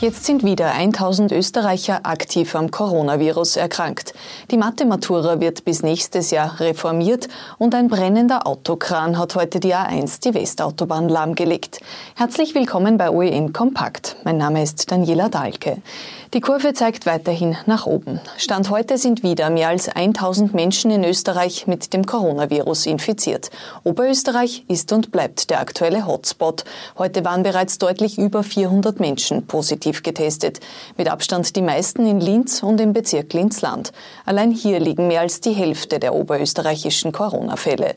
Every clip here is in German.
Jetzt sind wieder 1000 Österreicher aktiv am Coronavirus erkrankt. Die Mathematura wird bis nächstes Jahr reformiert und ein brennender Autokran hat heute die A1 die Westautobahn lahmgelegt. Herzlich willkommen bei OEN Kompakt. Mein Name ist Daniela Dahlke. Die Kurve zeigt weiterhin nach oben. Stand heute sind wieder mehr als 1000 Menschen in Österreich mit dem Coronavirus infiziert. Oberösterreich ist und bleibt der aktuelle Hotspot. Heute waren bereits deutlich über 400 Menschen positiv getestet. Mit Abstand die meisten in Linz und im Bezirk Linz-Land. Allein hier liegen mehr als die Hälfte der oberösterreichischen Corona-Fälle.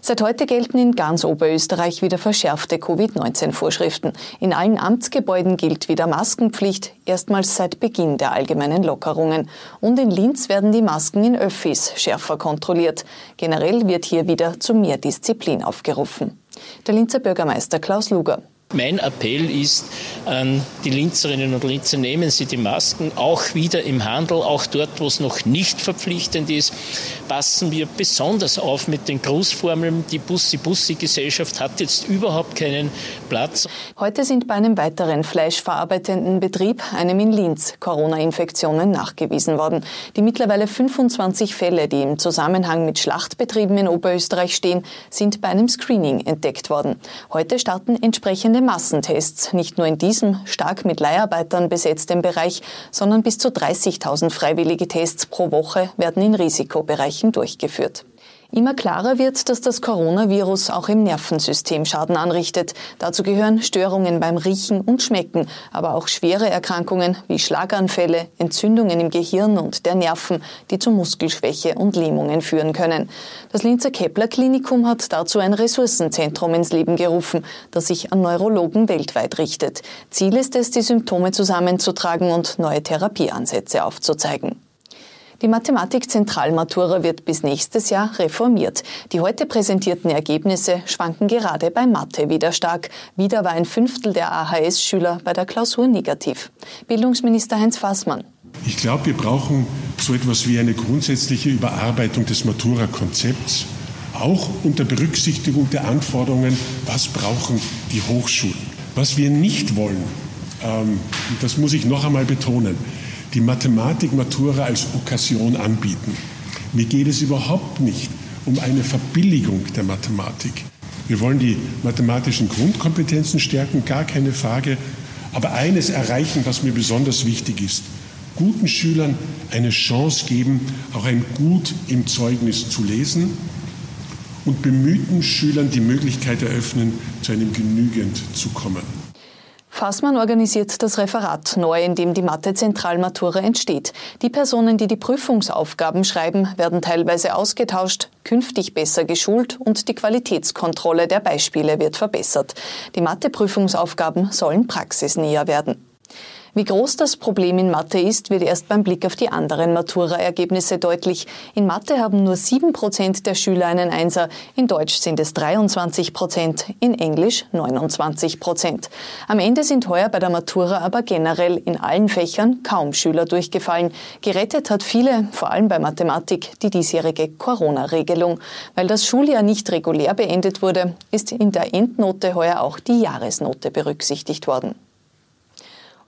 Seit heute gelten in ganz Oberösterreich wieder verschärfte Covid-19-Vorschriften. In allen Amtsgebäuden gilt wieder Maskenpflicht, erstmals seit Beginn der allgemeinen Lockerungen. Und in Linz werden die Masken in Öffis schärfer kontrolliert. Generell wird hier wieder zu mehr Disziplin aufgerufen. Der Linzer Bürgermeister Klaus Luger. Mein Appell ist an die Linzerinnen und Linzer, nehmen Sie die Masken auch wieder im Handel, auch dort, wo es noch nicht verpflichtend ist. Passen wir besonders auf mit den Grußformeln. Die Bussi-Bussi-Gesellschaft hat jetzt überhaupt keinen Platz. Heute sind bei einem weiteren fleischverarbeitenden Betrieb, einem in Linz, Corona-Infektionen nachgewiesen worden. Die mittlerweile 25 Fälle, die im Zusammenhang mit Schlachtbetrieben in Oberösterreich stehen, sind bei einem Screening entdeckt worden. Heute starten entsprechende umfassende Massentests, nicht nur in diesem stark mit Leiharbeitern besetzten Bereich, sondern bis zu 30.000 freiwillige Tests pro Woche werden in Risikobereichen durchgeführt. Immer klarer wird, dass das Coronavirus auch im Nervensystem Schaden anrichtet. Dazu gehören Störungen beim Riechen und Schmecken, aber auch schwere Erkrankungen wie Schlaganfälle, Entzündungen im Gehirn und der Nerven, die zu Muskelschwäche und Lähmungen führen können. Das Linzer Kepler Klinikum hat dazu ein Ressourcenzentrum ins Leben gerufen, das sich an Neurologen weltweit richtet. Ziel ist es, die Symptome zusammenzutragen und neue Therapieansätze aufzuzeigen. Die Mathematik-Zentralmatura wird bis nächstes Jahr reformiert. Die heute präsentierten Ergebnisse schwanken gerade bei Mathe wieder stark. Wieder war ein Fünftel der AHS-Schüler bei der Klausur negativ. Bildungsminister Heinz Fassmann. Ich glaube, wir brauchen so etwas wie eine grundsätzliche Überarbeitung des Matura-Konzepts, auch unter Berücksichtigung der Anforderungen, was brauchen die Hochschulen. Was wir nicht wollen, ähm, das muss ich noch einmal betonen, die Mathematik-Matura als Okkasion anbieten. Mir geht es überhaupt nicht um eine Verbilligung der Mathematik. Wir wollen die mathematischen Grundkompetenzen stärken, gar keine Frage. Aber eines erreichen, was mir besonders wichtig ist. Guten Schülern eine Chance geben, auch ein Gut im Zeugnis zu lesen und bemühten Schülern die Möglichkeit eröffnen, zu einem Genügend zu kommen. Fassmann organisiert das Referat neu, in dem die Mathe-Zentralmatura entsteht. Die Personen, die die Prüfungsaufgaben schreiben, werden teilweise ausgetauscht, künftig besser geschult und die Qualitätskontrolle der Beispiele wird verbessert. Die Mathe-Prüfungsaufgaben sollen praxisnäher werden. Wie groß das Problem in Mathe ist, wird erst beim Blick auf die anderen Matura-Ergebnisse deutlich. In Mathe haben nur sieben Prozent der Schüler einen Einser, in Deutsch sind es 23 Prozent, in Englisch 29 Prozent. Am Ende sind heuer bei der Matura aber generell in allen Fächern kaum Schüler durchgefallen. Gerettet hat viele, vor allem bei Mathematik, die diesjährige Corona-Regelung. Weil das Schuljahr nicht regulär beendet wurde, ist in der Endnote heuer auch die Jahresnote berücksichtigt worden.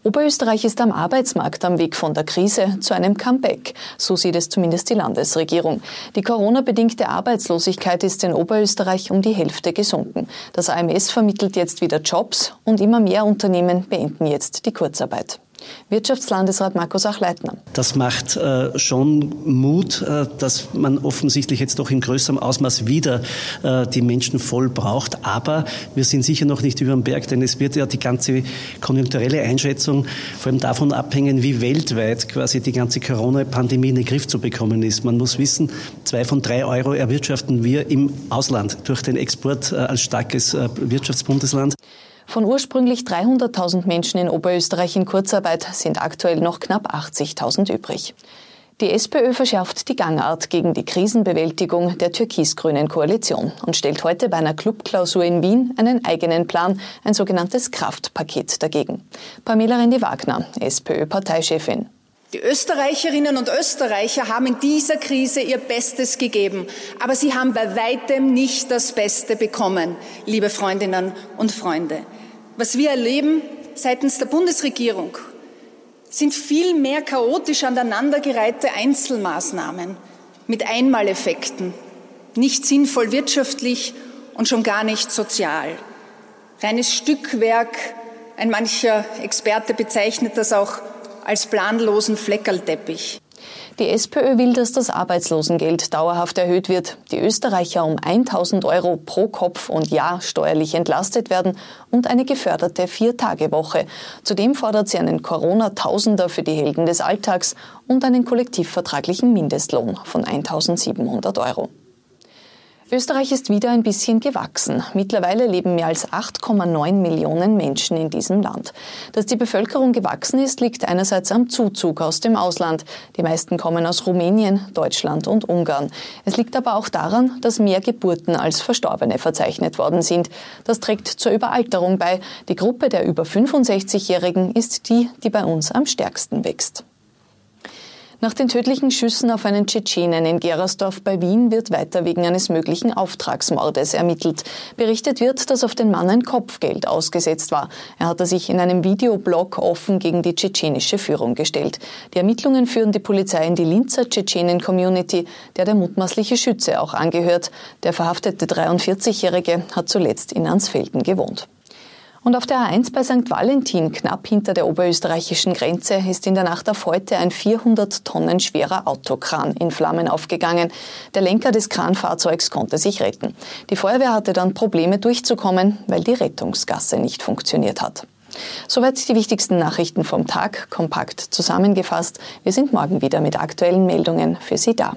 Oberösterreich ist am Arbeitsmarkt am Weg von der Krise zu einem Comeback. So sieht es zumindest die Landesregierung. Die Corona-bedingte Arbeitslosigkeit ist in Oberösterreich um die Hälfte gesunken. Das AMS vermittelt jetzt wieder Jobs und immer mehr Unternehmen beenden jetzt die Kurzarbeit. Wirtschaftslandesrat Markus Achleitner. Das macht äh, schon Mut, äh, dass man offensichtlich jetzt doch in größerem Ausmaß wieder äh, die Menschen voll braucht. Aber wir sind sicher noch nicht über dem Berg, denn es wird ja die ganze konjunkturelle Einschätzung vor allem davon abhängen, wie weltweit quasi die ganze Corona-Pandemie in den Griff zu bekommen ist. Man muss wissen, zwei von drei Euro erwirtschaften wir im Ausland durch den Export äh, als starkes äh, Wirtschaftsbundesland. Von ursprünglich 300.000 Menschen in Oberösterreich in Kurzarbeit sind aktuell noch knapp 80.000 übrig. Die SPÖ verschärft die Gangart gegen die Krisenbewältigung der türkis-grünen Koalition und stellt heute bei einer Clubklausur in Wien einen eigenen Plan, ein sogenanntes Kraftpaket dagegen. Pamela Rendi-Wagner, SPÖ-Parteichefin. Die Österreicherinnen und Österreicher haben in dieser Krise ihr Bestes gegeben, aber sie haben bei weitem nicht das Beste bekommen, liebe Freundinnen und Freunde. Was wir erleben seitens der Bundesregierung sind viel mehr chaotisch aneinandergereihte Einzelmaßnahmen mit Einmaleffekten, nicht sinnvoll wirtschaftlich und schon gar nicht sozial. Reines Stückwerk, ein mancher Experte bezeichnet das auch als planlosen Fleckerlteppich. Die SPÖ will, dass das Arbeitslosengeld dauerhaft erhöht wird, die Österreicher um 1000 Euro pro Kopf und Jahr steuerlich entlastet werden und eine geförderte Vier-Tage-Woche. Zudem fordert sie einen Corona-Tausender für die Helden des Alltags und einen kollektivvertraglichen Mindestlohn von 1700 Euro. Österreich ist wieder ein bisschen gewachsen. Mittlerweile leben mehr als 8,9 Millionen Menschen in diesem Land. Dass die Bevölkerung gewachsen ist, liegt einerseits am Zuzug aus dem Ausland. Die meisten kommen aus Rumänien, Deutschland und Ungarn. Es liegt aber auch daran, dass mehr Geburten als Verstorbene verzeichnet worden sind. Das trägt zur Überalterung bei. Die Gruppe der über 65-Jährigen ist die, die bei uns am stärksten wächst. Nach den tödlichen Schüssen auf einen Tschetschenen in Gerersdorf bei Wien wird weiter wegen eines möglichen Auftragsmordes ermittelt. Berichtet wird, dass auf den Mann ein Kopfgeld ausgesetzt war. Er hatte sich in einem Videoblog offen gegen die tschetschenische Führung gestellt. Die Ermittlungen führen die Polizei in die Linzer Tschetschenen-Community, der der mutmaßliche Schütze auch angehört. Der verhaftete 43-Jährige hat zuletzt in Ansfelden gewohnt. Und auf der A1 bei St. Valentin, knapp hinter der oberösterreichischen Grenze, ist in der Nacht auf heute ein 400 Tonnen schwerer Autokran in Flammen aufgegangen. Der Lenker des Kranfahrzeugs konnte sich retten. Die Feuerwehr hatte dann Probleme durchzukommen, weil die Rettungsgasse nicht funktioniert hat. Soweit die wichtigsten Nachrichten vom Tag, kompakt zusammengefasst. Wir sind morgen wieder mit aktuellen Meldungen für Sie da.